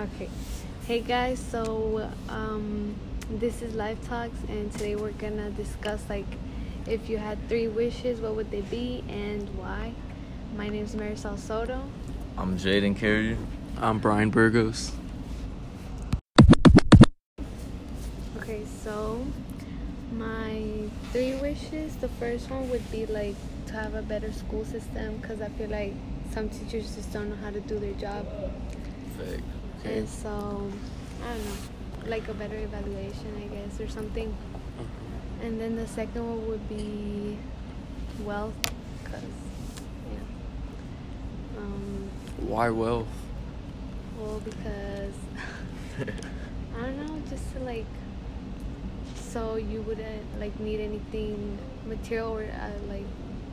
Okay. Hey guys, so um, this is Live Talks, and today we're gonna discuss like if you had three wishes, what would they be and why? My name is Marisol Soto. I'm Jaden Carrier. I'm Brian Burgos. Okay, so my three wishes. The first one would be like to have a better school system because I feel like some teachers just don't know how to do their job, Fake. And so I don't know, like a better evaluation, I guess, or something. And then the second one would be wealth, cause yeah. Um, Why wealth? well, because I don't know, just to like, so you wouldn't like need anything material or uh, like,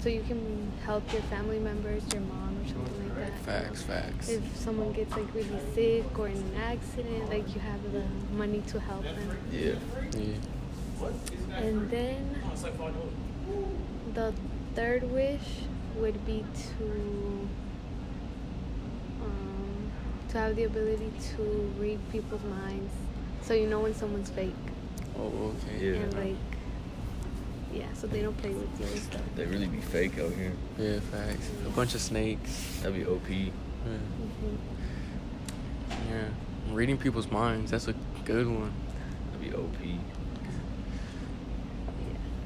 so you can help your family members, your mom or something like that. Facts, facts. If someone gets like really sick or in an accident, like you have the money to help them. Yeah. Yeah. And then the third wish would be to um, to have the ability to read people's minds, so you know when someone's fake Oh, okay. Yeah. and like yeah, so they don't play with you and stuff. They really be fake out here. Yeah, facts. A bunch of snakes. That'd be OP. Yeah. hmm yeah. Reading people's minds. That's a good one. That'd be OP. Yeah.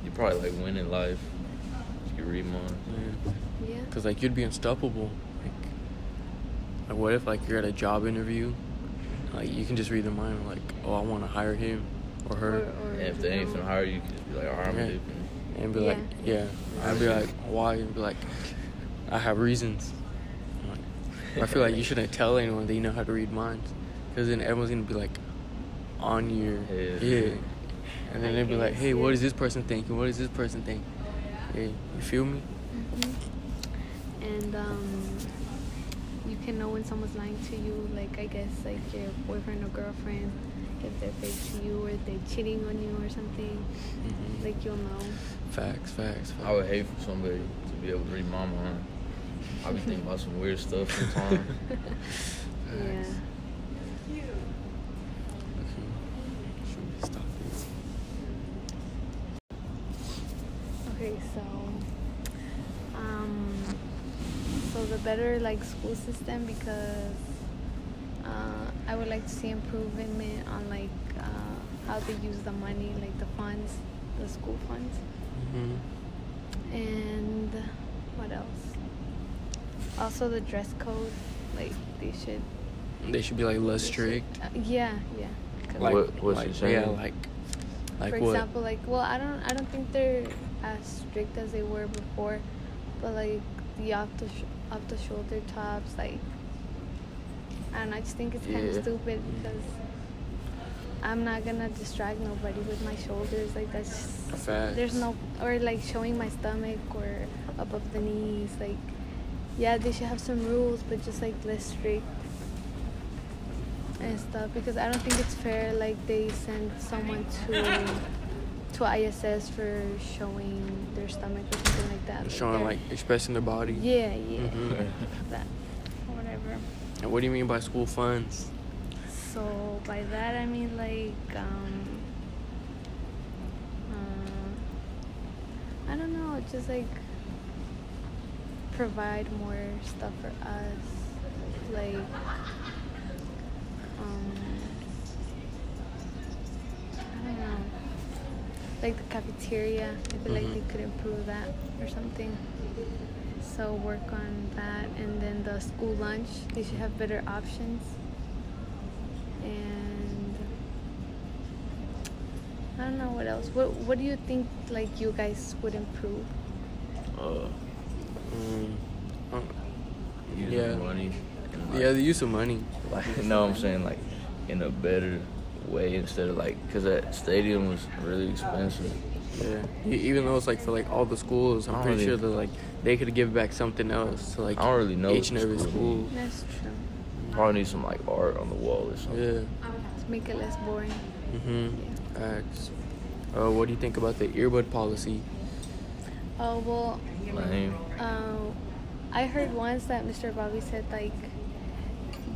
You probably like win in life. You can read minds. Yeah. Yeah. Cause like you'd be unstoppable. Like, like what if like you're at a job interview, like you can just read their mind. Like, oh, I want to hire him or her, Or, or, And if they you ain't know, finna hire you, you can just be like, alright, I'm Yeah. and be Yeah. like, yeah. I'd be like, why? And be like, I have reasons. Like, I feel like you shouldn't tell anyone that you know how to read minds, because then everyone's gonna be like on your Yeah. yeah, and then I they'd be like, hey, what yeah. this person thinking? What is this person think? Yeah, you feel me? Mhm. And um, you can know when someone's lying to you, like I guess like your boyfriend or girlfriend, if they're fake to you or if they're cheating on you or something. Mhm. Like you'll know. Facts, facts, facts. I would hate for somebody to be able to read my mind. I be thinking about some weird stuff sometimes. Yeah. Okay. Should we stop this? Okay, so um, so the better like school system because I would like to see improvement on like uh, how they use the money, like the funds, the school funds. Mhm. And what else? Also the dress code, like they should. They should be like less they should- strict. uh, yeah, yeah. 'Cause, Like, What- what's like saying? yeah, like, like for what? example, like well, I don't, I don't think they're as strict as they were before, but like the off the sh- off the shoulder tops, like I don't know. I just think it's kind of Yeah. stupid because I'm not gonna distract nobody with my shoulders. Like that's just, there's no or like showing my stomach or above the knees. Like yeah, they should have some rules, but just like less strict and stuff because I don't think it's fair like they send someone to to ISS for showing their stomach or something like that. Showing they're- like expressing their body. yeah, yeah, Mhm. that whatever. And what do you mean by school funds? So by that I mean like um uh, I don't know, just like provide more stuff for us. Like um I don't know. Like the cafeteria. I feel like Mhm. they could improve that or something. So work on that and then the school lunch, they should have better options and I don't know what else. What What do you think like you guys would improve? uh, using Yeah. money. and, yeah, the use of money. like you know what I'm saying like in a better way instead of like because that stadium was really expensive. Yeah, even though it's like for like all the schools, I'm pretty really- sure that like they could give back something else to like I don't really know each and every school. school. That's true. Probably need some like art on the wall or something. Yeah. To make it less boring. Mhm. Yeah. Facts. Uh, what do you think about the earbud policy? Oh well, Lame. um, I heard once that Mr. Bobby said like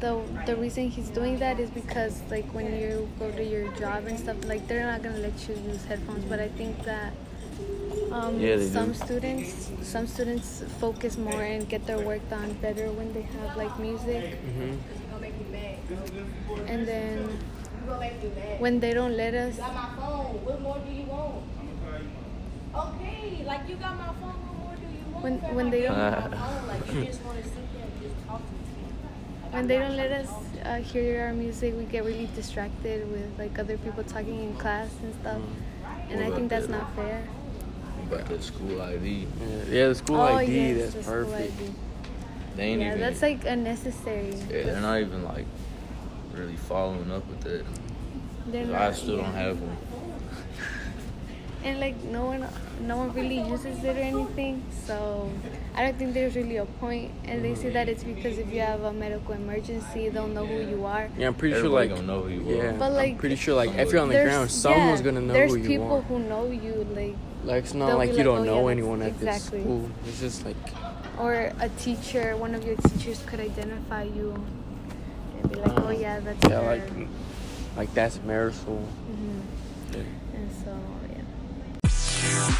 the the reason he's doing that is because like when you go to your job and stuff, like they're not gonna let you use headphones. But I think that um, Yeah, some do. students some students focus more and get their work done better when they have like music. Mhm. And then when they don't let us, got my phone. What more do you want? Okay, like you got my phone. What more do you want? When- Fam? when I they gave you don't- my when they don't let us uh, hear our music, we get really distracted with like other people talking in class and stuff. And I think that's not fair. About the school ID. Yeah, yeah, the school oh ID, yes, that's the school perfect. ID. They ain't Yeah, even. that's like unnecessary. yeah, they're not even like really following up with it. Not, I still yeah. don't have one. And like no one, no one really uses it or anything. So I don't think there's really a. And they say that it's because if you have a medical emergency, they'll know who you are. Yeah, I'm pretty Everybody sure like gonna know who you yeah, are. But, I'm like, pretty sure like if you're on the ground, someone's yeah, gonna know there's who you are. There's people who know you, like, Like it's not they'll like you don't "Oh, know that's- anyone at exactly." this school. It's just like or a teacher, one of your teachers could identify you and be like, oh yeah, that's yeah, her. like like that's Marisol. Mhm. Yeah. And so yeah.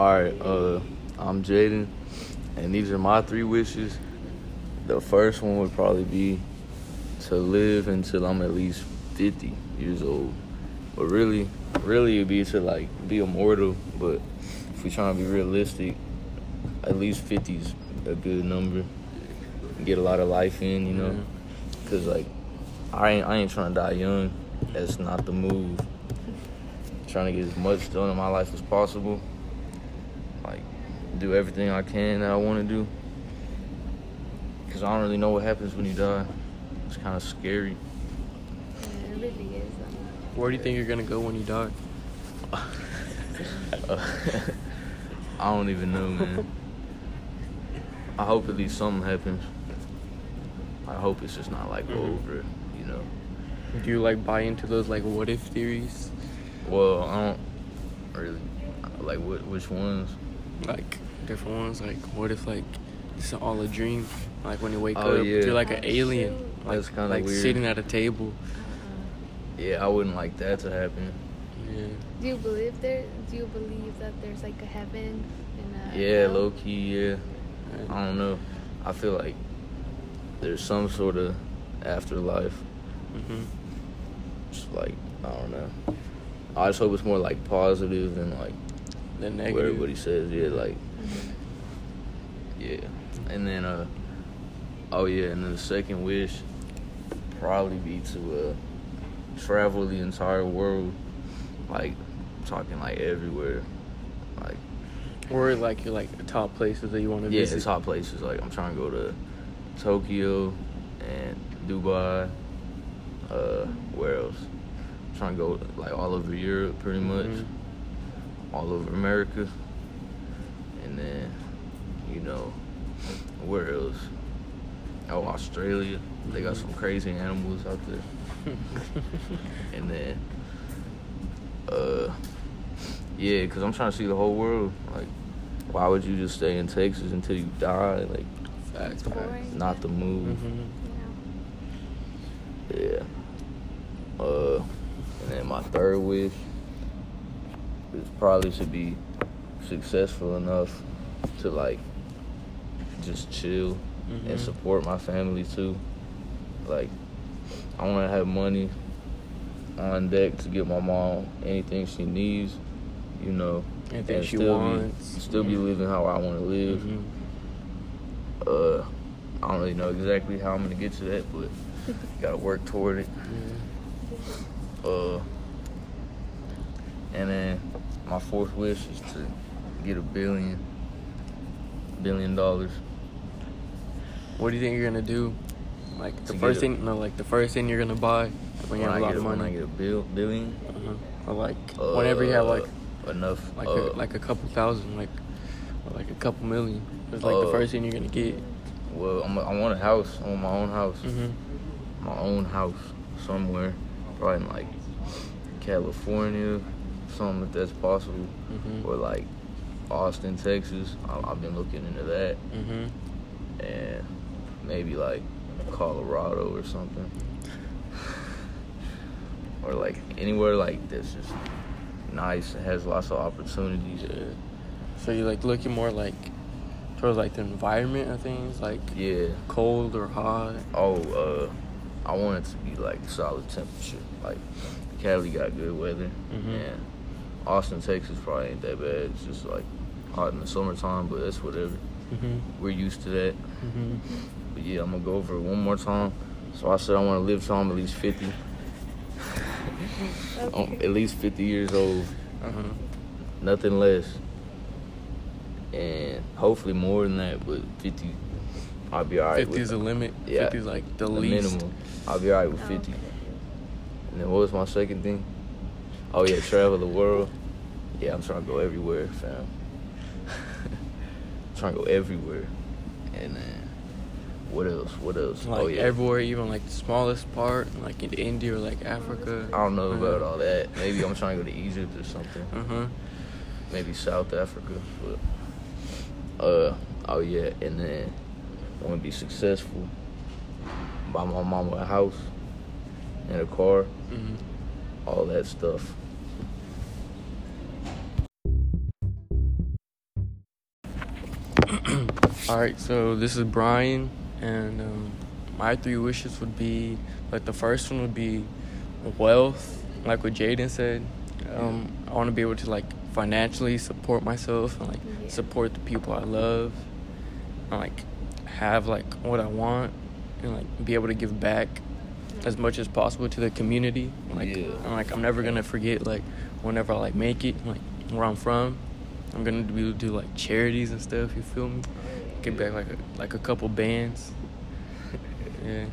Alright, uh, I'm Jaden, and these are my three wishes. The first one would probably be to live until I'm at least 50 years old. But really, really it'd be to like be immortal. But if we're trying to be realistic, at least 50 is a good number. Get a lot of life in, you know? Cause like, I ain't, I ain't trying to die young. That's not the move. Trying to get as much done in my life as possible do everything I can that I want to do. Cause I don't really know what happens when you die. It's kind of scary. Yeah, it really is. Where do you think you're gonna go when you die? I don't even know, man. I hope at least something happens. I hope it's just not like Mhm. over, you know. Do you like buy into those like what if theories? Well, I don't really like what which ones. Like different ones. Like what if like it's all a dream? Like when you wake Oh, up, yeah. you're like an alien. Like, That's kinda like weird. sitting at a table. Yeah, I wouldn't like that to happen. Yeah. do you believe there? Do you believe that there's like a heaven and a Yeah, hell? low key, yeah. I don't know. I feel like there's some sort of afterlife. hmm Just like I don't know. I just hope it's more like positive than like The what negative. everybody says. Yeah, like. Yeah. And then uh oh yeah, and then the second wish probably be to uh travel the entire world. Like talking like everywhere. Like Or like you're like top places that you want to yeah, visit. it's hot places. Like I'm trying to go to Tokyo and Dubai. Uh, where else? I'm trying to go like all over Europe, pretty much, Mhm. all over America, and then you know where else? Oh, Australia. They got some crazy animals out there. And then, uh, yeah, cause I'm trying to see the whole world. Like, why would you just stay in Texas until you die? Like, Facts, facts. not the move. Mhm. Yeah. Yeah. Uh, and then my third wish is probably to be successful enough to like just chill Mhm. and support my family too. Like, I want to have money on deck to get my mom anything she needs, you know, Anything and she still wants. be still be living how I want to live. Mhm. Uh, I don't really know exactly how I'm gonna get to that, but gotta work toward it. Uh, and then my fourth wish is to get a billion, billion dollars. What do you think you're gonna do? Like the To get first a- thing, no, like the first thing you're gonna buy when you have a lot get of when I money, get a bill, billion, uh-huh. or like whenever you have like uh, enough, like uh, a, like a couple thousand, like or like a couple million. It's like the Uh, first thing you're gonna get. well, I'm, I want a house. I want my own house, Mm-hmm. my own house somewhere, probably in like California, something if that's possible, Mhm. or like Austin, Texas. I, I've been looking into that, Mm-hmm. and maybe like Colorado or something, or like anywhere like this just nice and has lots of opportunities. Yeah. So you like looking more like towards like the environment of things, like Yeah. cold or hot. Oh, uh, I want it to be like solid temperature. Like Cali got good weather, Mhm. and Austin, Texas probably ain't that bad. It's just like hot in the summertime, but that's whatever. Mm-hmm. We're used to that. Mm-hmm. But yeah, I'm gonna go over it one more time. So I said I want to live till I'm at least 50. I'm Okay. at least 50 years old, Uh-huh. nothing less. And hopefully more than that, but 50, I'll be alright. Fifty is the limit. Yeah. Fifty is like the, the least. minimum. I'll be alright with Oh, 50. okay. And then what was my second thing? Oh yeah, travel the world. Yeah, I'm trying to go everywhere, fam. trying to go everywhere. And then what else? What else? Like oh yeah. everywhere, even like the smallest part, like in India or like Africa. I don't know about Uh-huh. all that. Maybe I'm trying to go to Egypt or something. Uh huh. Maybe South Africa. But uh oh yeah, and then I want to be successful. Buy my mama a house and a car, hmm all that stuff. All right, so this is Brian, and um, my three wishes would be like the first one would be wealth, like what Jaden said. Um, I want to be able to like financially support myself and like Yeah. support the people I love, and like have like what I want, and like be able to give back as much as possible to the community. Like, Yeah. and, like I'm never gonna forget like whenever I like make it, like where I'm from. I'm gonna be able to do like charities and stuff. You feel me? Get back like a, like a couple bands. Yeah.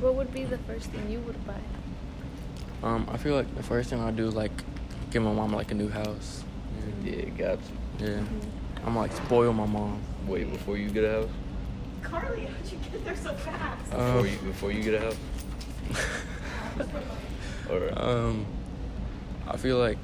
What would be the first thing you would buy? Um, I feel like the first thing I'll do is like give my mom like a new house. Yeah, got you. Yeah. I'm like spoil my mom. Wait, before you get a house? Carly, how'd you get there so fast? Uh, Before you before you get a house? Or Um, I feel like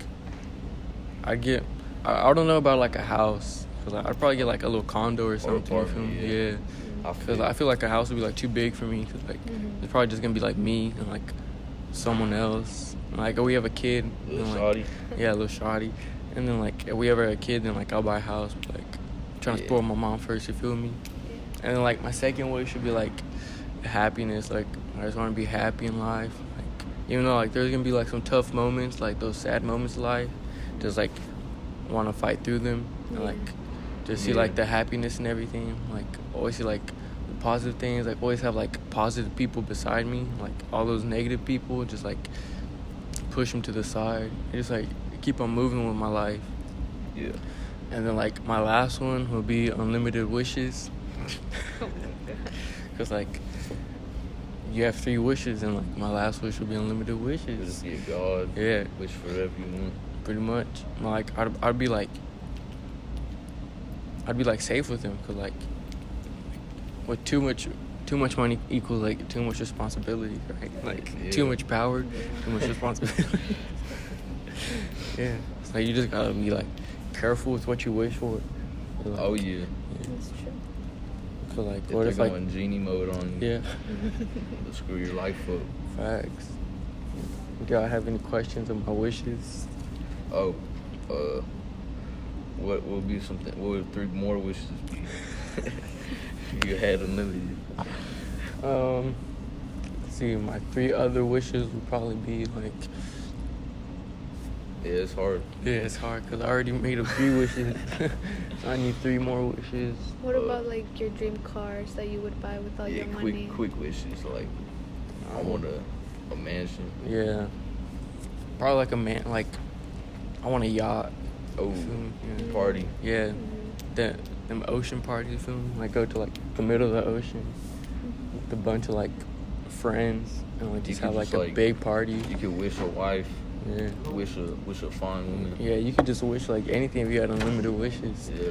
I get. I, I don't know about like a house. Cause like, I'd probably get like a little condo or something. you feel apartment, yeah. Yeah. I Cause feel I feel like a house would be like too big for me. Cause like Mhm. it's probably just gonna be like me and like someone else. Like, oh, we have a kid. little and, like, shoddy. Yeah, a little shoddy. And then like if we ever have a kid, then like I'll buy a house. But, like trying to Yeah. spoil my mom first. You feel me? Yeah. And then like my second wish should be like happiness. Like I just want to be happy in life. Like even though like there's gonna be like some tough moments, like those sad moments in life, just like want to fight through them. And, like just see Yeah. like the happiness and everything. Like always see like the positive things. Like always have like positive people beside me. Like all those negative people, just like push them to the side. And just like keep on moving with my life. Yeah. And then like my last one will be unlimited wishes. Oh my god. Cause like you have three wishes, and like my last wish will be unlimited wishes. Just be a god. Yeah, Wish for whatever you want. Pretty much. Like I'd I'd be like I'd be like safe with him, cause like with too much too much money equals like too much responsibility, right? Like Yeah. too much power, too much responsibility. yeah, it's like you just gotta be like careful with what you wish for. Like, Oh yeah. yeah. That's true. Cause like If what if like going genie mode on you, yeah. they'll screw your life up. Facts. Do y'all have any questions on my wishes? Oh, uh, what would be something? What would three more wishes be? you had unlimited. Um, see, my three other wishes would probably be like, Yeah, it's hard. yeah, it's hard because I already made a few wishes. so I need three more wishes. What Uh, about like your dream cars that you would buy with all yeah, your quick, money? quick wishes. Like, I want a, a mansion. Yeah. Probably like a man, like, I want a yacht. Oh? Yeah. party. Yeah. The, them ocean parties, you feel me? Like go to like the middle of the ocean with a bunch of like friends and like just have like just, a like- big party. You could wish a wife. Yeah. Wish a wish a fine woman. Yeah, you could just wish like anything if you had unlimited wishes. Yeah.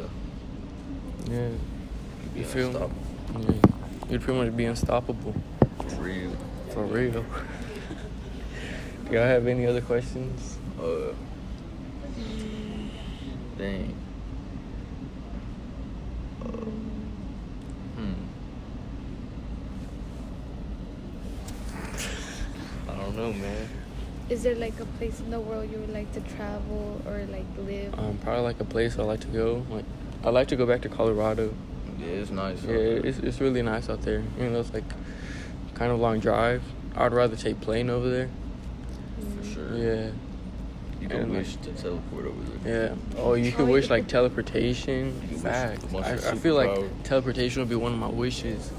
Yeah. You'd be You feel. Yeah. You'd pretty much be unstoppable. For real. For real. Do y'all have any other questions? Uh. Dang. Hmm. I don't know, man. Is there like a place in the world you would like to travel or like live? Um, probably like a place I like to go. Like I like to go back to Colorado. Yeah, it's nice. out Yeah, there. it's it's really nice out there. You know, it's like kind of long drive. I'd rather take plane over there. for sure. Yeah. You can And, like- wish to teleport over there. Yeah. Oh, you could wish like teleportation. Facts. I, I feel like teleportation would be one of my wishes,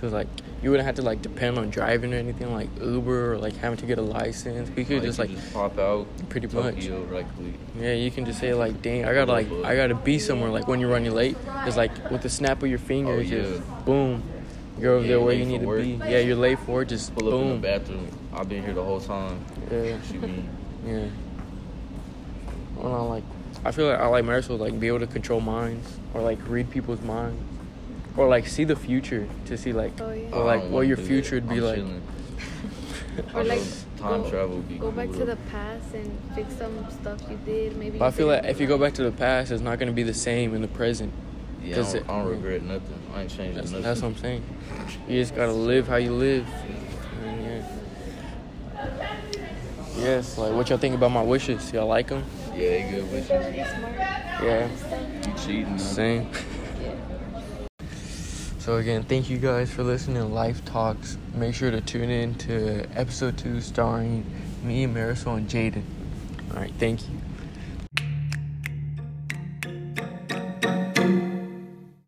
cause like you wouldn't have to like depend on driving or anything like Uber or like having to get a license. We could Like, just like just pop out. pretty much. Tokyo, right quick. Yeah, you can just say like, dang, I gotta like, I gotta be somewhere. Like when you're running late, it's like with the snap of your finger, Oh, it's just boom, you're over Yeah, there where you need to work. be. Yeah, you're late for it. Just Pull up in the boom. bathroom. I've been here the whole time. Yeah, What you mean? yeah. Well, I like, I feel like I like Marisol like be able to control minds or like read people's minds or like see the future to see like, Oh, yeah. or like oh, what your future would be I'm like. Or like time go, travel be go back to the past and fix some stuff you did. Maybe. But I feel like if you go back to the past, it's not gonna be the same in the present. Yeah, I 'Cause don't, it- I don't regret nothing. I ain't changing That's, nothing. that's what I'm saying. You just gotta live how you live. And yeah. Yes, like what y'all think about my wishes? Y'all like them? Yeah, you good with you. Yeah. You cheating? Same. So again, thank you guys for listening to Life Talks. Make sure to tune in to episode two starring me, Marisol, and Jaden. All right, thank you.